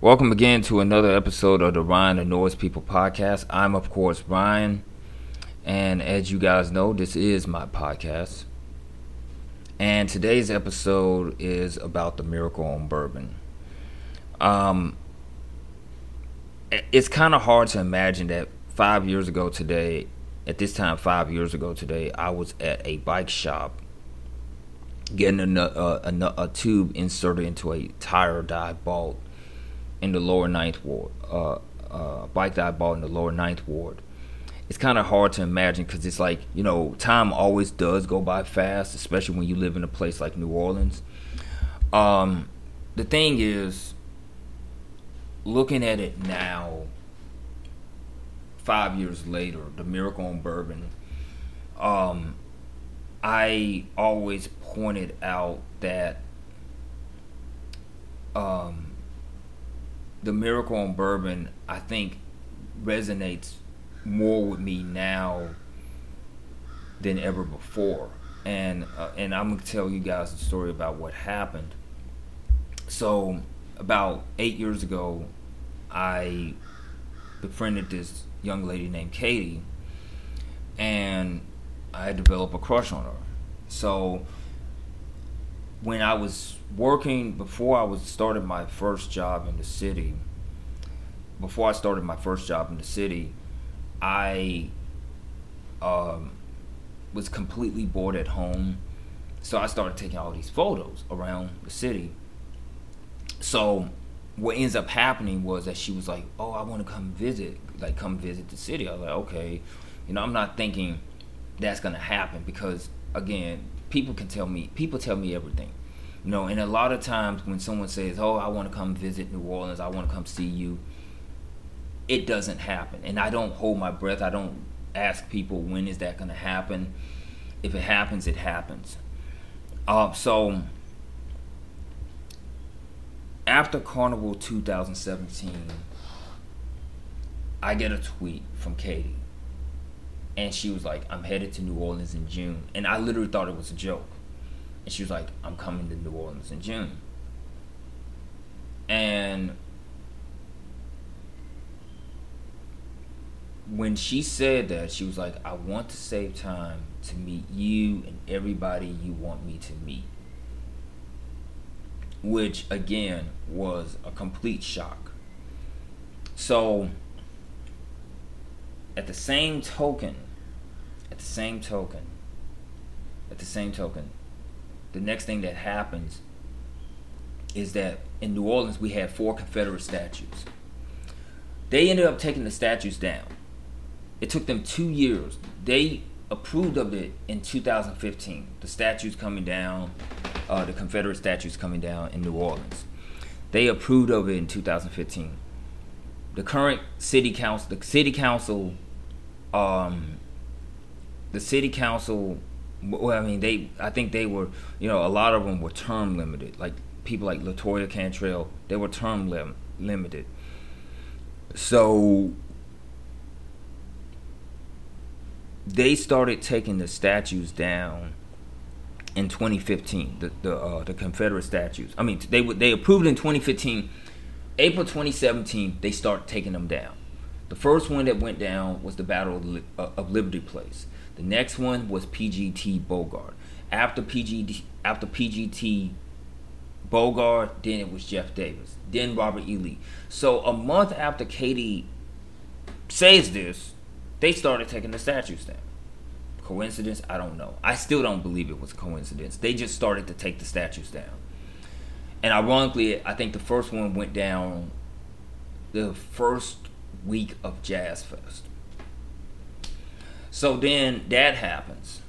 Welcome again to another episode of the Ryan Annoys People podcast. I'm, of course, Ryan, and as you guys know, this is my podcast. And today's episode is about the miracle on bourbon. Um, it's kind of hard to imagine that five years ago today, at this time, five years ago today, I was at a bike shop getting a, a, a, a tube inserted into a tire I bought in the lower ninth ward, uh, uh, bike that I bought in the lower ninth ward. It's kind of hard to imagine because it's like you know time always does go by fast, especially when you live in a place like New Orleans. Um, the thing is, looking at it now, five years later, the Miracle on Bourbon. Um, I always pointed out that um, the Miracle on Bourbon, I think, resonates more with me now than ever before. And uh, and I'm gonna tell you guys a story about what happened. So about eight years ago, I befriended this young lady named Katie, and I developed a crush on her. So when I was working before I was started my first job in the city, before I started my first job in the city, I um, was completely bored at home. So I started taking all these photos around the city. So what ends up happening was that she was like, "Oh, I want to come visit, like come visit the city." I was like, "Okay," you know, I'm not thinking that's gonna happen because again, people can tell me, people tell me everything, you know, and a lot of times when someone says, "Oh, I want to come visit New Orleans, I want to come see you," it doesn't happen, and I don't hold my breath. I don't ask people when is that gonna happen. If it happens, it happens. Uh, so after Carnival 2017, I get a tweet from Katie. And she was like, I'm headed to New Orleans in June. And I literally thought it was a joke. And she was like, I'm coming to New Orleans in June. And when she said that, she was like, I want to save time to meet you and everybody you want me to meet which again was a complete shock. So, at the same token, at the same token, at the same token, the next thing that happens is that in New Orleans we had four Confederate statues. They ended up taking the statues down. It took them two years. They approved of it in 2015. The statues coming down, uh, the Confederate statues coming down in New Orleans. They approved of it in 2015. The current city council, the city council, um, the city council. Well, I mean, they. I think they were. You know, a lot of them were term limited. Like people like LaToya Cantrell, they were term lim- limited. So they started taking the statues down in 2015. The the uh, the Confederate statues. I mean, they they approved in 2015. April 2017, they start taking them down. The first one that went down was the Battle of, uh, of Liberty Place. The next one was PGT Beauregard. After PGT after PGT Beauregard, then it was Jeff Davis, then Robert E. Lee. So a month after Katie says this, they started taking the statues down. Coincidence? I don't know. I still don't believe it was coincidence. They just started to take the statues down. And ironically, I think the first one went down the first week of Jazz Fest. So then that happens.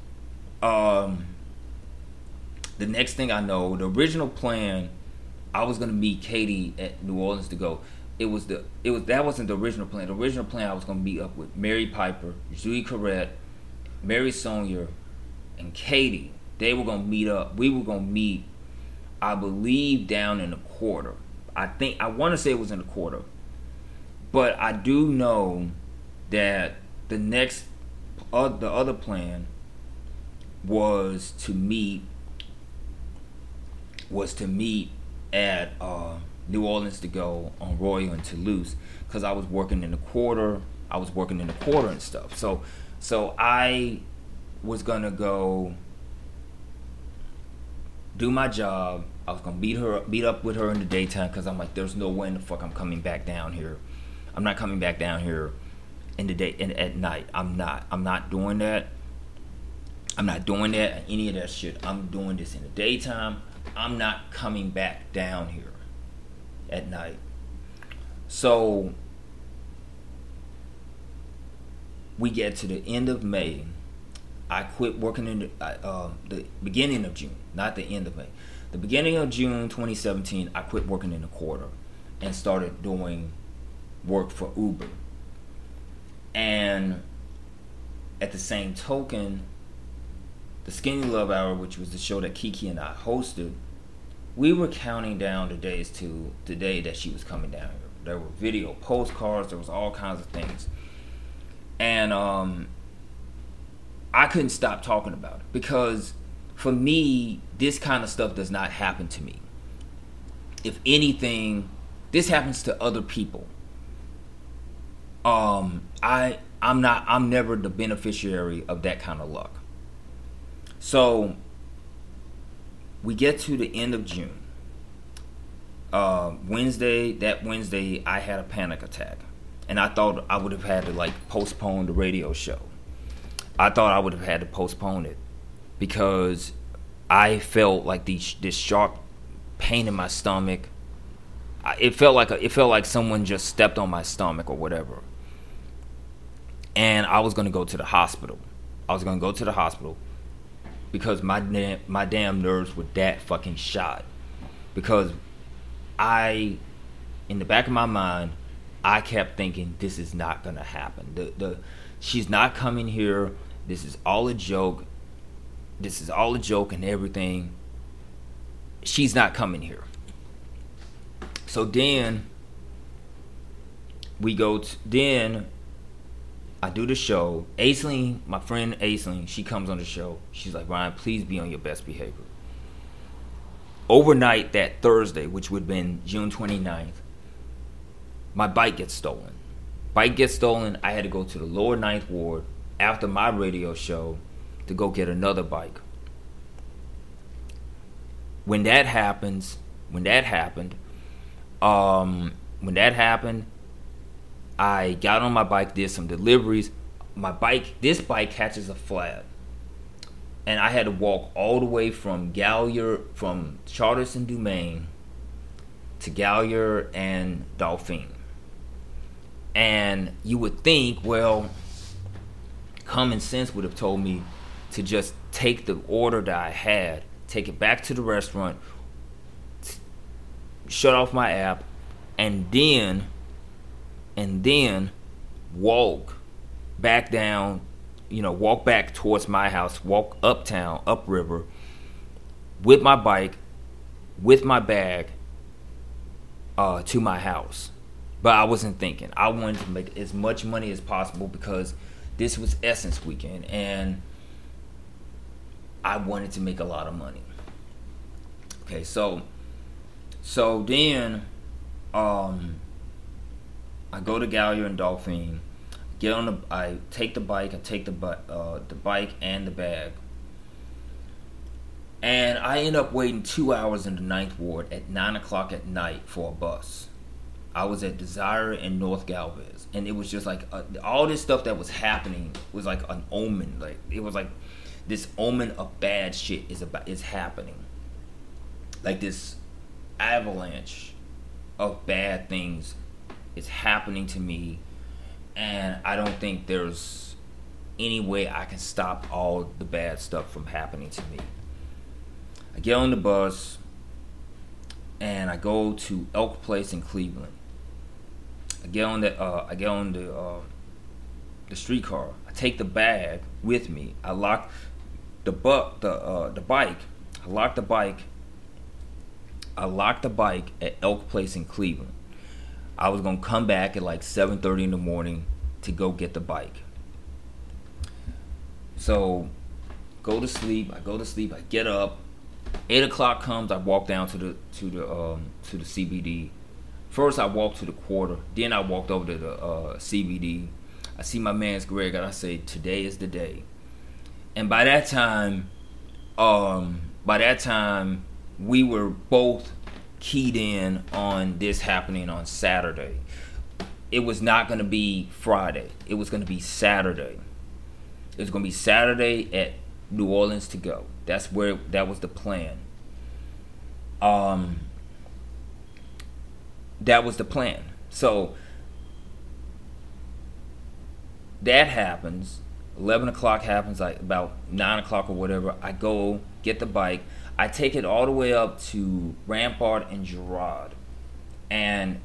Um, the next thing I know, the original plan, I was gonna meet Katie at New Orleans to go it was the it was that wasn't the original plan. The original plan I was gonna meet up with Mary Piper, Zoe Corrett, Mary Sonia, and Katie. They were gonna meet up. We were gonna meet, I believe, down in the quarter. I think I want to say it was in the quarter, but I do know that the next, uh, the other plan was to meet was to meet at uh, New Orleans to go on Royal and Toulouse because I was working in the quarter. I was working in the quarter and stuff. So, so I was gonna go do my job. I was gonna beat her, beat up with her in the daytime because I'm like, there's no way in the fuck I'm coming back down here. I'm not coming back down here in the day and at night. I'm not. I'm not doing that. I'm not doing that. Any of that shit. I'm doing this in the daytime. I'm not coming back down here at night. So we get to the end of May. I quit working in the, uh, the beginning of June, not the end of May. The beginning of June 2017, I quit working in the quarter and started doing work for Uber. And at the same token, the Skinny Love Hour, which was the show that Kiki and I hosted, we were counting down the days to the day that she was coming down here. There were video postcards, there was all kinds of things. And um, I couldn't stop talking about it because for me, this kind of stuff does not happen to me. If anything, this happens to other people. Um, I I'm not I'm never the beneficiary of that kind of luck. So we get to the end of June. Uh, Wednesday, that Wednesday, I had a panic attack, and I thought I would have had to like postpone the radio show. I thought I would have had to postpone it because I felt like these, this sharp pain in my stomach. It felt like a, it felt like someone just stepped on my stomach or whatever. And I was gonna go to the hospital. I was gonna go to the hospital because my my damn nerves were that fucking shot. Because I, in the back of my mind, I kept thinking this is not gonna happen. The the she's not coming here. This is all a joke. This is all a joke and everything. She's not coming here. So then we go to, then I do the show. Aisling, my friend Aisling, she comes on the show. She's like, Ryan, please be on your best behavior. Overnight that Thursday, which would have been June 29th, my bike gets stolen. Bike gets stolen. I had to go to the lower ninth ward after my radio show to go get another bike. When that happens, when that happened, um, when that happened, I got on my bike, did some deliveries. My bike, this bike catches a flat. And I had to walk all the way from Gallier, from Chartres and Dumaine to Gallier and Dauphine. And you would think, well, common sense would have told me to just take the order that I had, take it back to the restaurant, shut off my app, and then and then walk back down, you know, walk back towards my house, walk uptown, upriver, with my bike, with my bag, uh, to my house. But I wasn't thinking. I wanted to make as much money as possible because this was Essence weekend and I wanted to make a lot of money. Okay, so so then um I go to Gallier and Dauphine, get on the, I take the bike, I take the uh, the bike and the bag, and I end up waiting two hours in the ninth ward at nine o'clock at night for a bus. I was at Desire in North Galvez, and it was just like uh, all this stuff that was happening was like an omen. Like it was like this omen of bad shit is about is happening. Like this avalanche of bad things it's happening to me, and I don't think there's any way I can stop all the bad stuff from happening to me. I get on the bus and I go to Elk Place in Cleveland. I get on the uh, I get on the uh, the streetcar. I take the bag with me. I lock the bu- the uh, the bike. I lock the bike. I lock the bike at Elk Place in Cleveland. I was gonna come back at like 7:30 in the morning to go get the bike. So, go to sleep. I go to sleep. I get up. Eight o'clock comes. I walk down to the to the um, to the CBD First, I walked to the quarter. Then I walked over to the uh, CBD. I see my man's Greg, and I say, "Today is the day." And by that time, um, by that time, we were both keyed in on this happening on Saturday. It was not going to be Friday. It was going to be Saturday. It was going to be Saturday at New Orleans to go. That's where that was the plan. Um, that was the plan. So that happens. Eleven o'clock happens, like about nine o'clock or whatever. I go get the bike. I take it all the way up to Rampart and Girard, and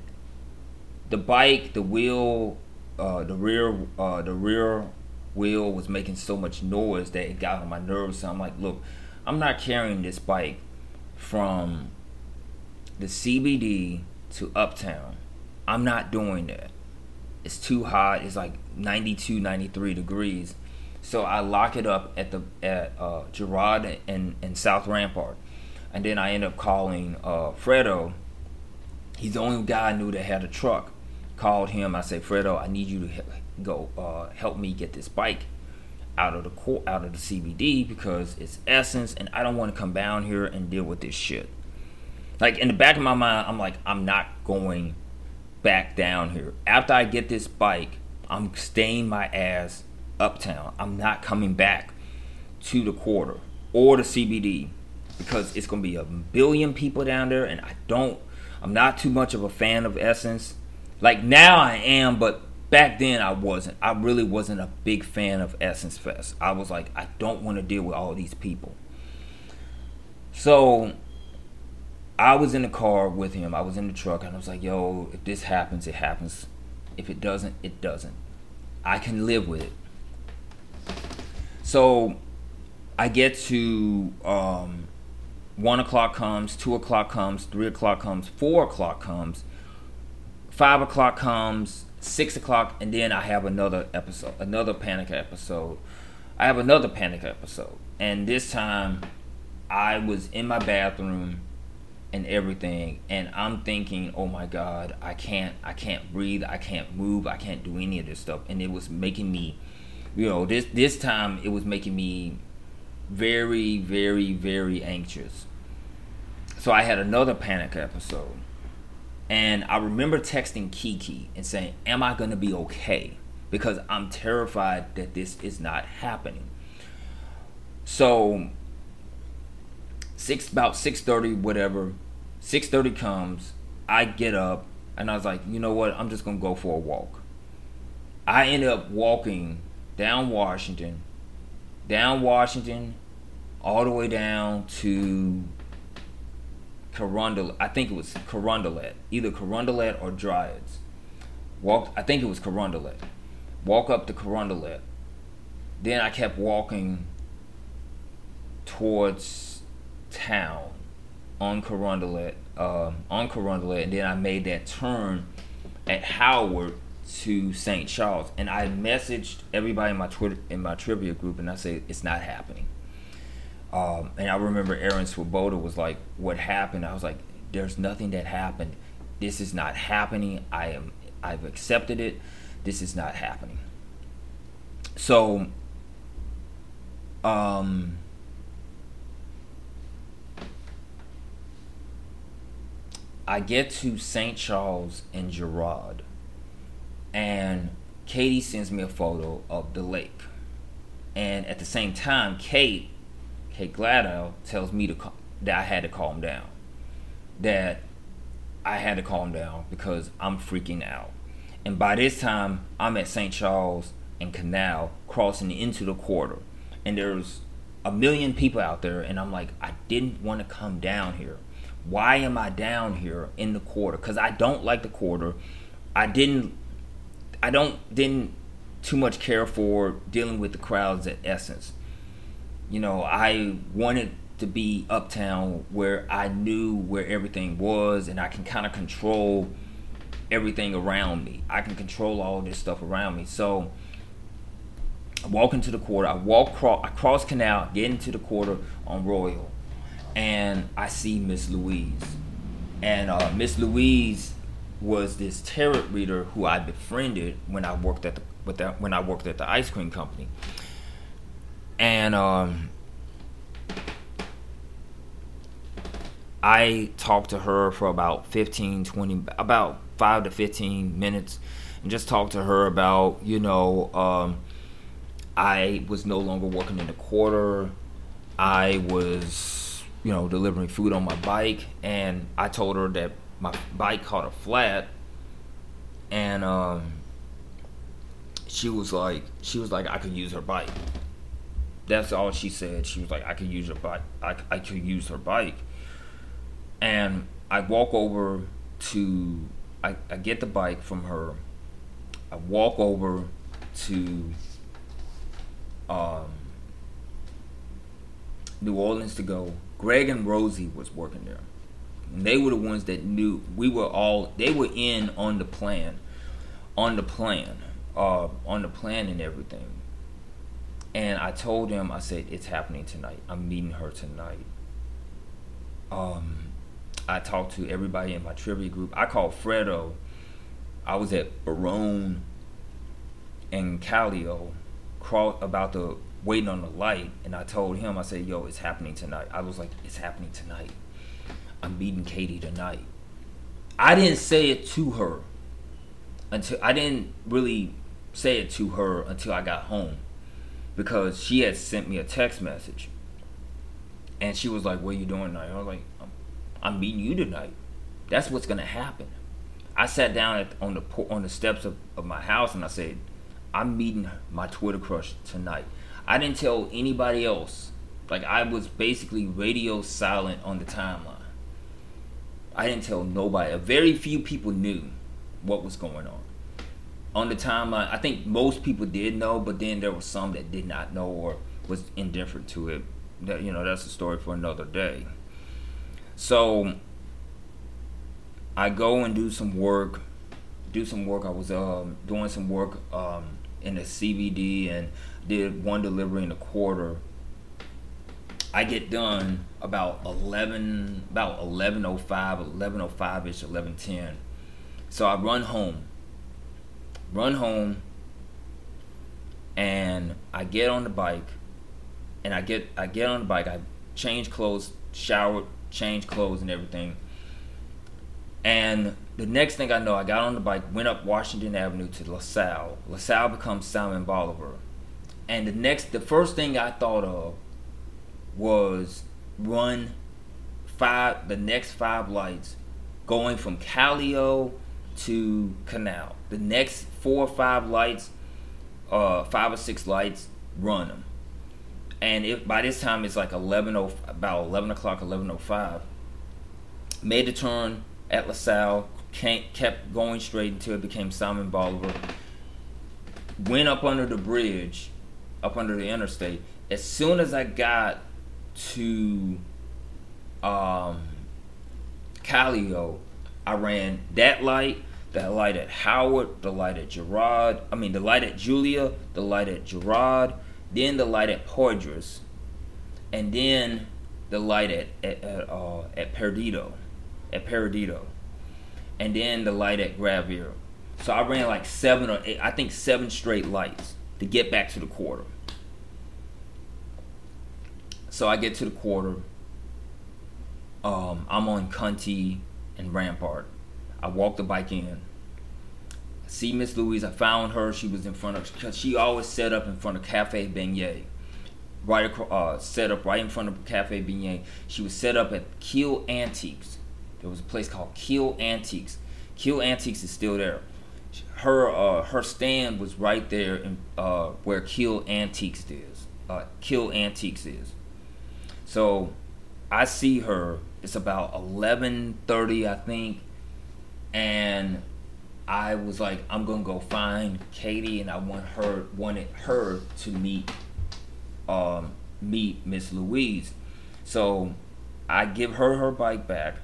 the bike, the wheel, uh, the rear, uh, the rear wheel was making so much noise that it got on my nerves. So I'm like, look, I'm not carrying this bike from the CBD to Uptown. I'm not doing that. It's too hot. It's like 92, 93 degrees. So I lock it up at the at uh, Girard and, and South Rampart, and then I end up calling uh, Fredo. He's the only guy I knew that had a truck. Called him. I said, Fredo, I need you to go uh, help me get this bike out of the court, out of the CBD because it's essence, and I don't want to come down here and deal with this shit. Like in the back of my mind, I'm like, I'm not going back down here. After I get this bike, I'm staying my ass uptown. I'm not coming back to the quarter or the CBD because it's gonna be a billion people down there, and I don't. I'm not too much of a fan of Essence. Like now I am, but back then I wasn't. I really wasn't a big fan of Essence Fest. I was like, I don't want to deal with all these people. So I was in the car with him. I was in the truck, and I was like, "Yo, if this happens, it happens. If it doesn't, it doesn't. I can live with it." So I get to um, one o'clock comes, two o'clock comes, three o'clock comes, four o'clock comes, five o'clock comes, six o'clock, and then I have another episode, another panic episode. I have another panic episode, and this time I was in my bathroom and everything and i'm thinking oh my god i can't i can't breathe i can't move i can't do any of this stuff and it was making me you know this this time it was making me very very very anxious. So i had another panic episode. And i remember texting kiki and saying am i going to be okay? Because i'm terrified that this is not happening. So six about 6.30 whatever 6:30 comes, I get up and I was like, you know what? I'm just gonna go for a walk. I ended up walking down Washington, down Washington, all the way down to Carondelet. I think it was Carondelet, either Carondelet or Dryads. Walk. I think it was Carondelet. Walk up to Carondelet. Then I kept walking towards town on Carondelet, uh, on Carondelet, and then I made that turn at Howard to St. Charles, and I messaged everybody in my Twitter in my trivia group, and I said it's not happening. Um, and I remember Aaron Swoboda was like, "What happened?" I was like, "There's nothing that happened. This is not happening. I am. I've accepted it. This is not happening." So, um, I get to St. Charles and Girard, and Katie sends me a photo of the lake. And at the same time, Kate, Kate Gladwell, tells me to that I had to calm down. That I had to calm down because I'm freaking out. And by this time, I'm at St. Charles and Canal, crossing into the quarter, and there's a million people out there, and I'm like, I didn't want to come down here why am I down here in the quarter? Because I don't like the quarter. I didn't. I don't didn't too much care for dealing with the crowds at Essence. You know, I wanted to be uptown where I knew where everything was and I can kind of control everything around me. I can control all this stuff around me. So I walk into the quarter. I walk cross, I cross canal, get into the quarter on Royal and I see Miss Louise, and uh, Miss Louise was this tarot reader who I befriended when I worked at the with that when I worked at the ice cream company, and um, I talked to her for about 15, 20, about five to 15 minutes and just talked to her about, you know, um, I was no longer working in the quarter. I was, you know, delivering food on my bike. And I told her that my bike caught a flat. And um, she was like, she was like, I could use her bike. That's all she said. She was like, I could use her bike. I, I could use her bike and I walk over to I, I get the bike from her. I walk over to um, New Orleans to go. Greg and Rosie was working there. They were the ones that knew we were all they were in on the plan. On the plan. Uh, on the plan and everything. And I told them, I said, it's happening tonight. I'm meeting her tonight. Um, I talked to everybody in my trivia group. I called Fredo. I was at Baronne and Calliope about the waiting on the light, and I told him, I said, "Yo, it's happening tonight." I was like, "It's happening tonight. I'm meeting Katie tonight." I didn't say it to her until I didn't really say it to her until I got home because she had sent me a text message, and she was like, "What are you doing tonight?" I was like, I'm meeting you tonight. That's what's gonna happen. I sat down at, on the on the steps of, of my house and I said, I'm meeting my Twitter crush tonight. I didn't tell anybody else. Like I was basically radio silent on the timeline. I didn't tell nobody. A very few people knew what was going on. On the timeline, I think most people did know, but then there were some that did not know or was indifferent to it. That you know, that's a story for another day. So I go and do some work. Do some work. I was um, doing some work um, in the CBD and did one delivery in a quarter. I get done about eleven, about eleven oh five, eleven oh five ish, eleven ten. So I run home. Run home, and I get on the bike, and I get I get on the bike. I change clothes, showered, changed clothes and everything. And the next thing I know, I got on the bike, went up Washington Avenue to LaSalle. LaSalle becomes Simon Bolivar. And the next, the first thing I thought of was run five, the next five lights going from Calliope to Canal. The next four or five lights, uh, five or six lights, run them and it, by this time it's like 11 about 11 o'clock 11.05 made the turn at lasalle can't kept going straight until it became simon bolivar went up under the bridge up under the interstate as soon as i got to um, Calliope, I ran that light, that light at Howard, the light at Girard, I mean the light at Julia, the light at Girard, then the light at Poydras, and then the light at at, at, uh, at Perdido, at Perdido, and then the light at Gravier. So I ran like seven or eight, I think seven straight lights to get back to the quarter. So I get to the quarter. Um, I'm on Conti and Rampart. I walk the bike in see Miss Louise. I found her. She was in front of because she always set up in front of Cafe Beignet, right across, uh, set up right in front of Cafe Beignet. She was set up at Keil Antiques. There was a place called Keil Antiques. Keil Antiques is still there. Her uh, her stand was right there in, uh, where Keil Antiques is. Uh, Keil Antiques is. So I see her. It's about eleven thirty, I think, and I was like, I'm gonna go find Katie, and I want her wanted her to meet um, meet Miss Louise. So I give her her bike back,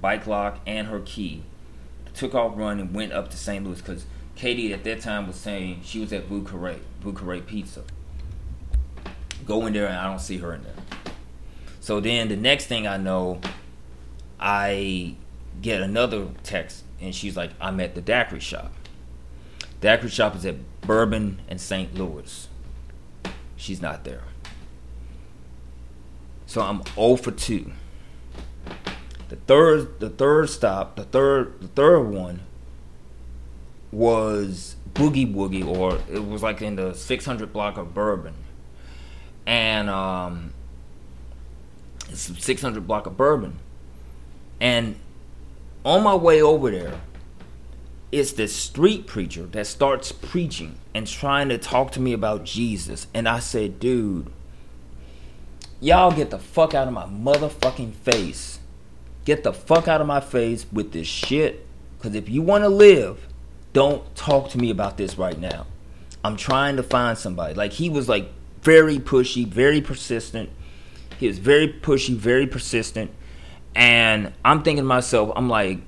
bike lock, and her key. Took off running, and went up to St. Louis because Katie at that time was saying she was at Blue Carre, Pizza. Go in there, and I don't see her in there. So then the next thing I know, I get another text and she's like, I'm at the daiquiri shop. Daiquiri shop is at Bourbon and St. Louis. She's not there. So I'm 0 for 2. The third the third stop, the third the third one was Boogie Woogie or it was like in the 600 block of Bourbon. And um it's 600 block of Bourbon. And on my way over there, it's this street preacher that starts preaching and trying to talk to me about Jesus. And I said, dude, y'all get the fuck out of my motherfucking face. Get the fuck out of my face with this shit. Because if you want to live, don't talk to me about this right now. I'm trying to find somebody. Like, he was like very pushy, very persistent. He was very pushy, very persistent. And I'm thinking to myself, I'm like,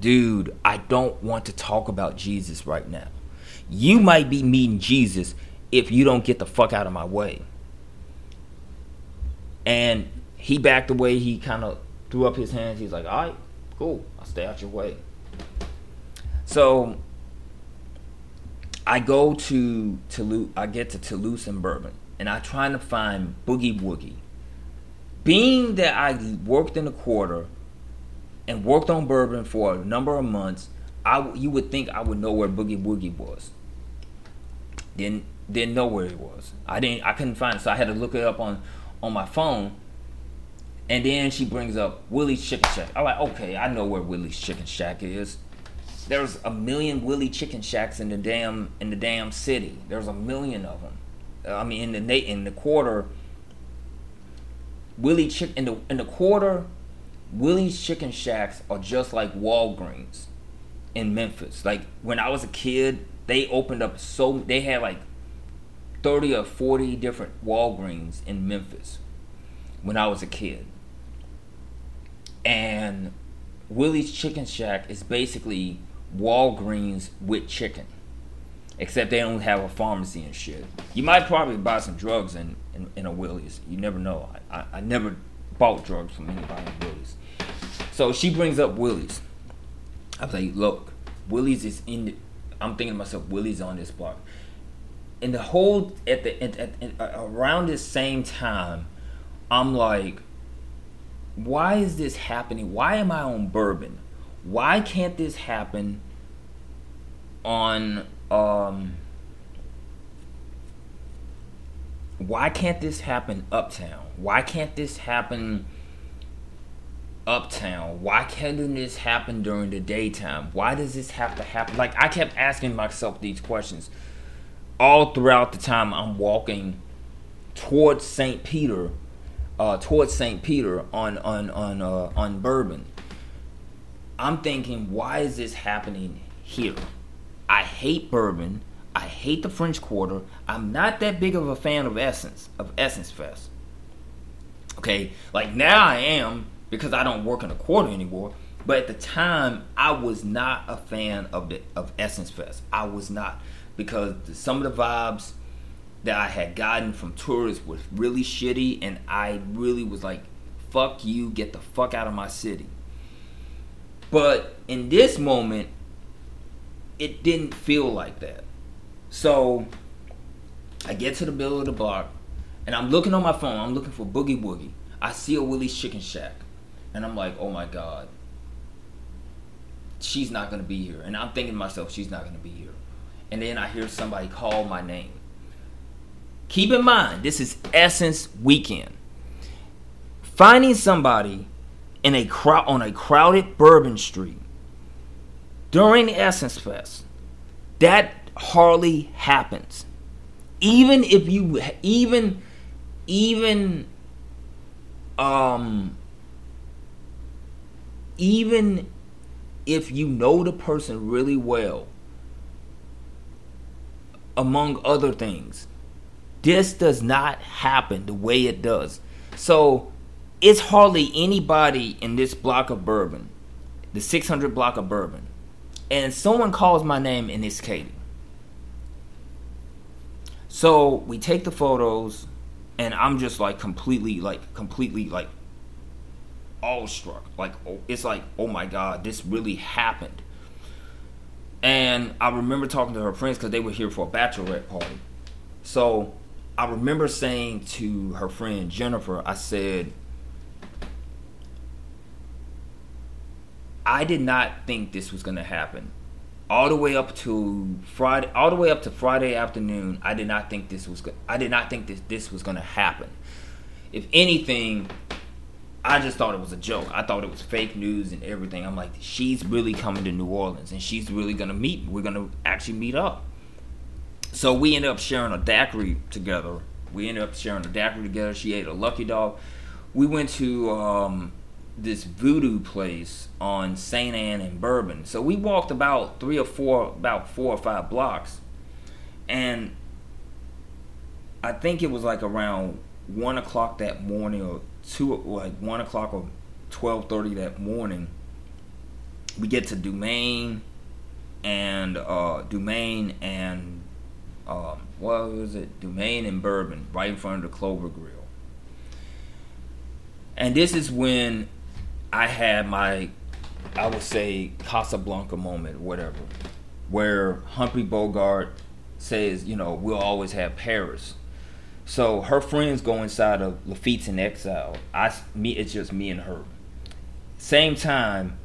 dude, I don't want to talk about Jesus right now. You might be meeting Jesus if you don't get the fuck out of my way. And he backed away. He kind of threw up his hands. He's like, all right, cool. I'll stay out your way. So I go to Toulouse. I get to Toulouse and Bourbon, and I try to find Boogie Woogie. Being that I worked in the quarter and worked on bourbon for a number of months, I you would think I would know where Boogie Woogie was. Didn't didn't know where it was. I didn't I couldn't find it, so I had to look it up on on my phone. And then she brings up Willie's Chicken Shack. I'm like, okay, I know where Willie's Chicken Shack is. There's a million Willie Chicken Shacks in the damn in the damn city. There's a million of them. I mean, in the in the quarter, Willie Chick in the in the quarter Willie's Chicken Shacks are just like Walgreens in Memphis. Like when I was a kid, they opened up so they had like 30 or 40 different Walgreens in Memphis when I was a kid. And Willie's Chicken Shack is basically Walgreens with chicken. Except they don't have a pharmacy and shit. You might probably buy some drugs in, in, in a Willie's. You never know. I, I, I never bought drugs from anybody in Willie's. So she brings up Willie's. I was like, look, Willie's is in. The, I'm thinking to myself, Willie's on this block. And the whole at the at, at, at, around the same time, I'm like, why is this happening? Why am I on bourbon? Why can't this happen on um why can't this happen uptown? Why can't this happen uptown? Why can't this happen during the daytime? Why does this have to happen? Like I kept asking myself these questions all throughout the time I'm walking towards St. Peter, uh, towards St. Peter on on on uh, on Bourbon. I'm thinking, why is this happening here? I hate Bourbon. I hate the French Quarter. I'm not that big of a fan of Essence of Essence Fest. Okay, like now I am because I don't work in a quarter anymore. But at the time, I was not a fan of the of Essence Fest. I was not because some of the vibes that I had gotten from tourists was really shitty, and I really was like, "Fuck you, get the fuck out of my city." But in this moment, it didn't feel like that. So I get to the middle of the bar and I'm looking on my phone. I'm looking for Boogie Woogie. I see a Willie's Chicken Shack. And I'm like, oh my God, she's not going to be here. And I'm thinking to myself, she's not going to be here. And then I hear somebody call my name. Keep in mind, this is Essence Weekend. Finding somebody in a crowd on a crowded Bourbon Street during Essence Fest, that hardly happens. Even if you even even um even if you know the person really well, among other things, this does not happen the way it does. So it's hardly anybody in this block of bourbon, the 600 block of bourbon, and someone calls my name and it's Katie. So we take the photos, and I'm just like completely, like completely, like awestruck. Like oh, it's like, oh my god, this really happened. And I remember talking to her friends because they were here for a bachelorette party. So I remember saying to her friend Jennifer, I said, I did not think this was going to happen. All the way up to Friday, all the way up to Friday afternoon, I did not think this was. I did not think this this was going to happen. If anything, I just thought it was a joke. I thought it was fake news and everything. I'm like, she's really coming to New Orleans and she's really gonna meet. We're gonna actually meet up. So we ended up sharing a daiquiri together. We ended up sharing a daiquiri together. She ate a lucky dog. We went to um, this voodoo place on St. Anne and Bourbon. So we walked about three or four, about four or five blocks, and I think it was like around one o'clock that morning, or two, like one o'clock or twelve thirty that morning. We get to Dumaine, and uh, Dumaine and um, what was it? Dumaine and Bourbon, right in front of the Clover Grill. And this is when I had my, I would say, Casablanca moment, whatever, where Humphrey Bogart says, you know, we'll always have Paris. So her friends go inside of Lafitte's in exile. I me, it's just me and her. Same time,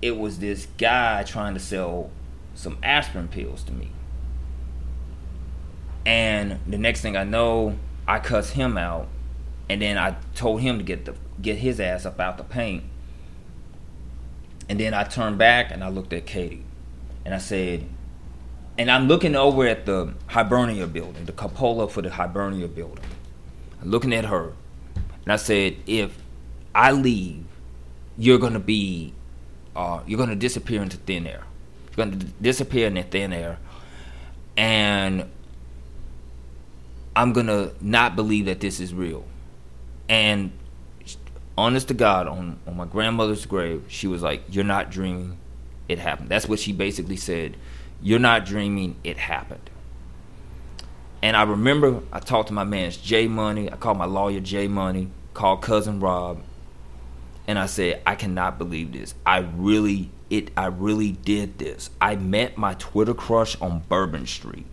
it was this guy trying to sell some aspirin pills to me. And the next thing I know, I cuss him out, and then I told him to get the get his ass up out the paint. And then I turned back and I looked at Katie, and I said, and I'm looking over at the Hibernia building, the cupola for the Hibernia building. I'm looking at her, and I said, if I leave, you're gonna be, uh, you're gonna disappear into thin air. You're gonna disappear into thin air, and I'm gonna not believe that this is real. And honest to God, on, on my grandmother's grave, she was like, You're not dreaming, it happened. That's what she basically said. You're not dreaming, it happened. And I remember I talked to my man's Jay Money, I called my lawyer Jay Money, called cousin Rob, and I said, I cannot believe this. I really it I really did this. I met my Twitter crush on Bourbon Street.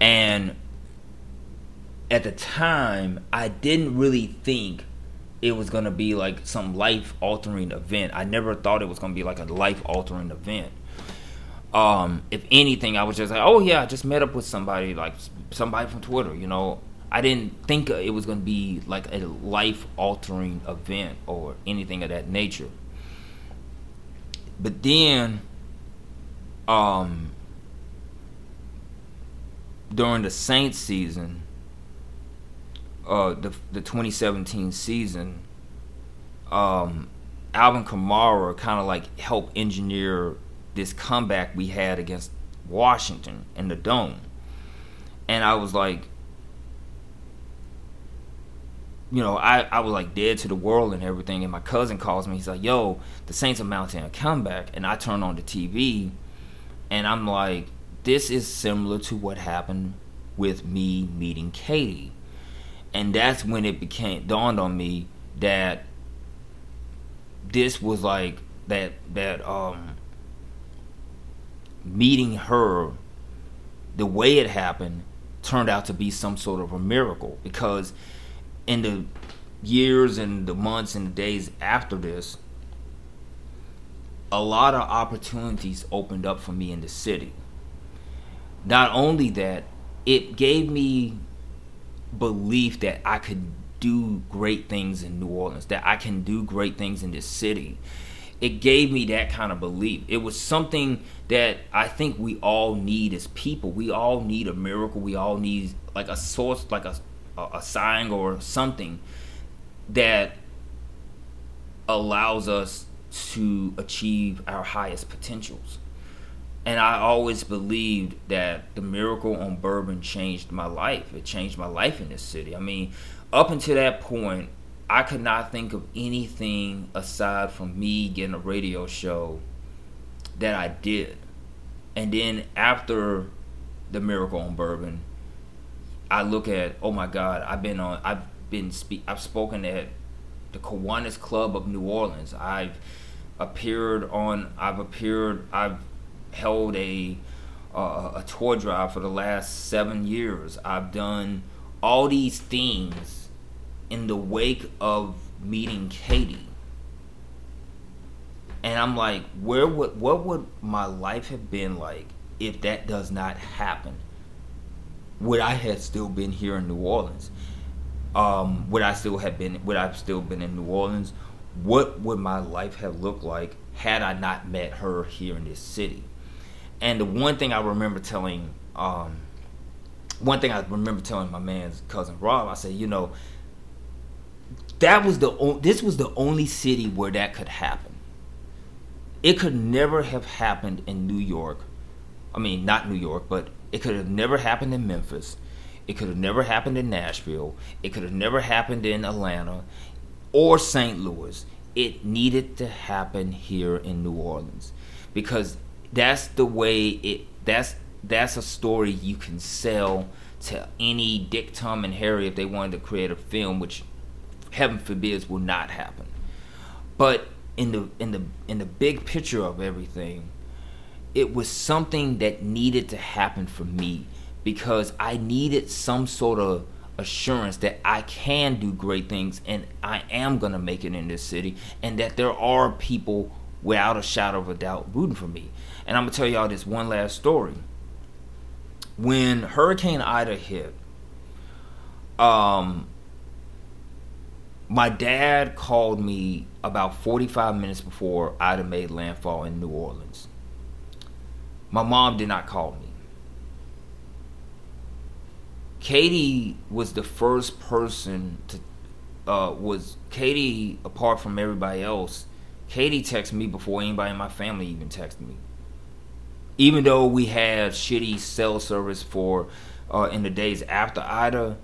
And at the time, I didn't really think it was gonna be like some life altering event. I never thought it was gonna be like a life altering event. Um, if anything, I was just like, oh yeah, I just met up with somebody, like somebody from Twitter. You know, I didn't think it was gonna be like a life altering event or anything of that nature. But then, um, during the Saints season uh, the the 2017 season, um, Alvin Kamara kind of like helped engineer this comeback we had against Washington in the dome, and I was like, you know, I, I was like dead to the world and everything. And my cousin calls me. He's like, "Yo, the Saints are mounting a comeback," and I turn on the TV, and I'm like, "This is similar to what happened with me meeting Katie." And that's when it became dawned on me that this was like that that um meeting her the way it happened turned out to be some sort of a miracle. Because in the years and the months and the days after this a lot of opportunities opened up for me in the city. Not only that it gave me belief that I could do great things in New Orleans, that I can do great things in this city. It gave me that kind of belief. It was something that I think we all need as people. We all need a miracle. We all need like a source, like a a sign or something that allows us to achieve our highest potentials and I always believed that the miracle on bourbon changed my life. It changed my life in this city. I mean, up until that point, I could not think of anything aside from me getting a radio show that I did. And then after the miracle on bourbon, I look at oh my God, I've been on, I've been speak, I've spoken at the Kiwanis Club of New Orleans. I've appeared on. I've appeared. I've held a uh, a tour drive for the last seven years. I've done all these things in the wake of meeting Katie. And I'm like, where would what would my life have been like if that does not happen? Would I have still been here in New Orleans? Um, would I still have been would I still been in New Orleans? What would my life have looked like had I not met her here in this city? And the one thing I remember telling um, one thing I remember telling my man's cousin Rob, I said, you know, that was the this was the only city where that could happen. It could never have happened in New York. I mean, not New York, but it could have never happened in Memphis. It could have never happened in Nashville. It could have never happened in Atlanta or St. Louis. It needed to happen here in New Orleans because that's the way it that's that's a story you can sell to any Dick, Tom, and Harry if they wanted to create a film, which heaven forbids will not happen. But in the in the in the big picture of everything, it was something that needed to happen for me because I needed some sort of assurance that I can do great things and I am gonna make it in this city and that there are people without a shadow of a doubt rooting for me. And I'm gonna tell y'all this one last story when Hurricane Ida hit, um, my dad called me about 45 minutes before Ida made landfall in New Orleans. My mom did not call me. Katie was the first person to uh, was Katie apart from everybody else. Katie texted me before anybody in my family even texted me even though we had shitty cell service for uh, in the days after Ida,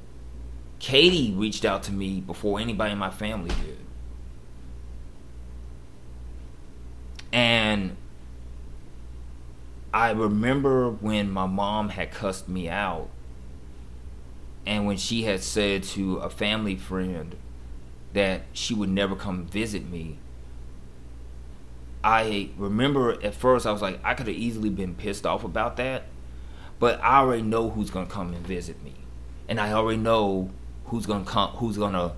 Katie reached out to me before anybody in my family did. And I remember when my mom had cussed me out and when she had said to a family friend that she would never come visit me I remember at first I was like, I could have easily been pissed off about that, but I already know who's gonna come and visit me, and I already know who's gonna come, who's gonna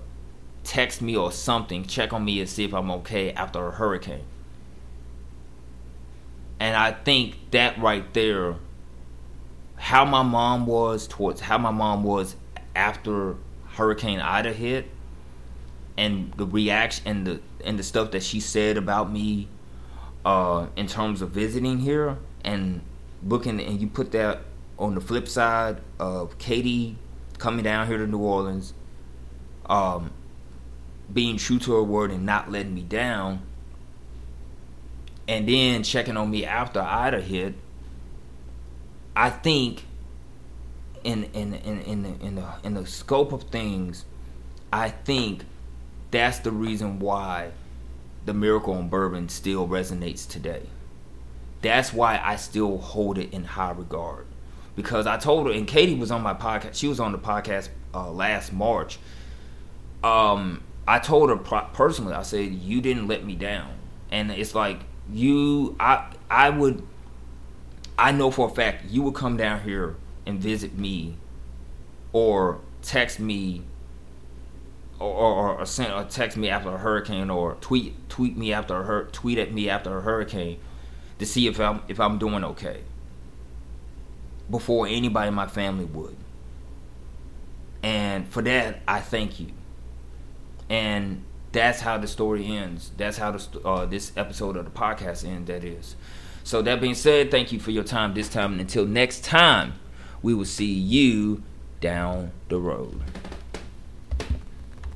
text me or something, check on me and see if I'm okay after a hurricane. And I think that right there, how my mom was towards how my mom was after Hurricane Ida hit, and the reaction and the and the stuff that she said about me uh, in terms of visiting here and booking, and you put that on the flip side of Katie coming down here to New Orleans, um, being true to her word and not letting me down, and then checking on me after Ida hit. I think in in in in the, in the in the scope of things, I think that's the reason why the miracle on bourbon still resonates today. That's why I still hold it in high regard. Because I told her, and Katie was on my podcast. She was on the podcast uh, last March. Um, I told her personally. I said, "You didn't let me down," and it's like you. I I would. I know for a fact you would come down here and visit me, or text me or, or, or send or text me after a hurricane or tweet tweet me after a hur- tweet at me after a hurricane to see if I'm if I'm doing okay before anybody in my family would. And for that, I thank you. And that's how the story ends. That's how the, uh, this episode of the podcast ends. That is. So that being said, thank you for your time this time. And until next time, we will see you down the road.